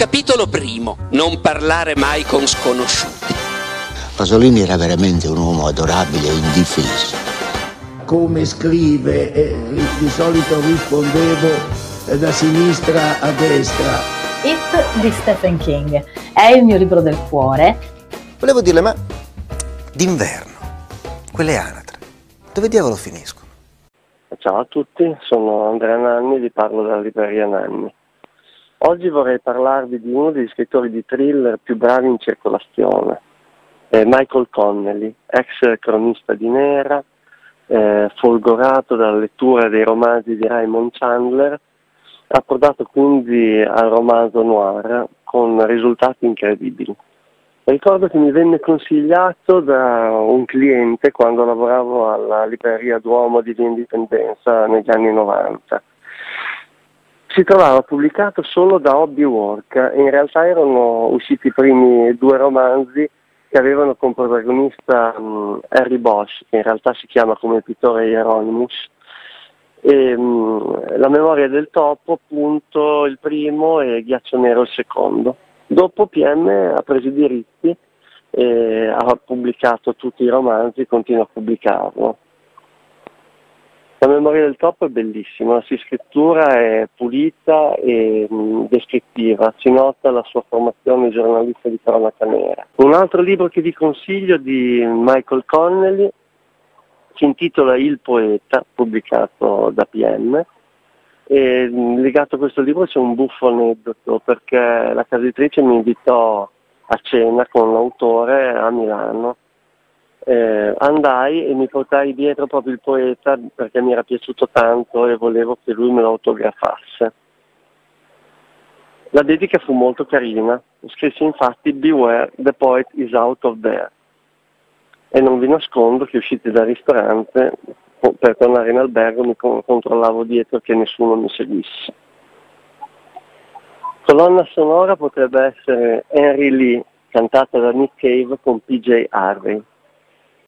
Capitolo primo. Non parlare mai con sconosciuti. Pasolini era veramente un uomo adorabile e indifeso. Come scrive, eh, di solito rispondevo eh, da sinistra a destra. It di Stephen King è il mio libro del cuore. Volevo dirle, ma d'inverno, quelle anatre, dove diavolo finiscono? Ciao a tutti, sono Andrea Nanni vi parlo della libreria Nanni. Oggi vorrei parlarvi di uno degli scrittori di thriller più bravi in circolazione, eh, Michael Connelly, ex cronista di Nera, eh, folgorato dalla lettura dei romanzi di Raymond Chandler, approdato quindi al romanzo noir con risultati incredibili. Ricordo che mi venne consigliato da un cliente quando lavoravo alla libreria Duomo di Via Indipendenza negli anni 90 si trovava pubblicato solo da Hobby Work in realtà erano usciti i primi due romanzi che avevano come protagonista um, Harry Bosch, che in realtà si chiama come pittore Hieronymus, e, um, La memoria del topo, appunto, il primo e Ghiaccio Nero il secondo. Dopo PM ha preso i diritti e ha pubblicato tutti i romanzi e continua a pubblicarlo. La memoria del topo è bellissima, la sua scrittura è pulita e mh, descrittiva, si nota la sua formazione giornalista di cronaca nera. Un altro libro che vi consiglio di Michael Connelly si intitola Il poeta, pubblicato da PM. E, mh, legato a questo libro c'è un buffo aneddoto perché la casa editrice mi invitò a cena con l'autore a Milano eh, andai e mi portai dietro proprio il poeta perché mi era piaciuto tanto e volevo che lui me lo autografasse. La dedica fu molto carina, scrisse infatti Beware, the poet is out of there. E non vi nascondo che usciti dal ristorante, per tornare in albergo mi controllavo dietro che nessuno mi seguisse. Colonna sonora potrebbe essere Henry Lee, cantata da Nick Cave con PJ Harvey.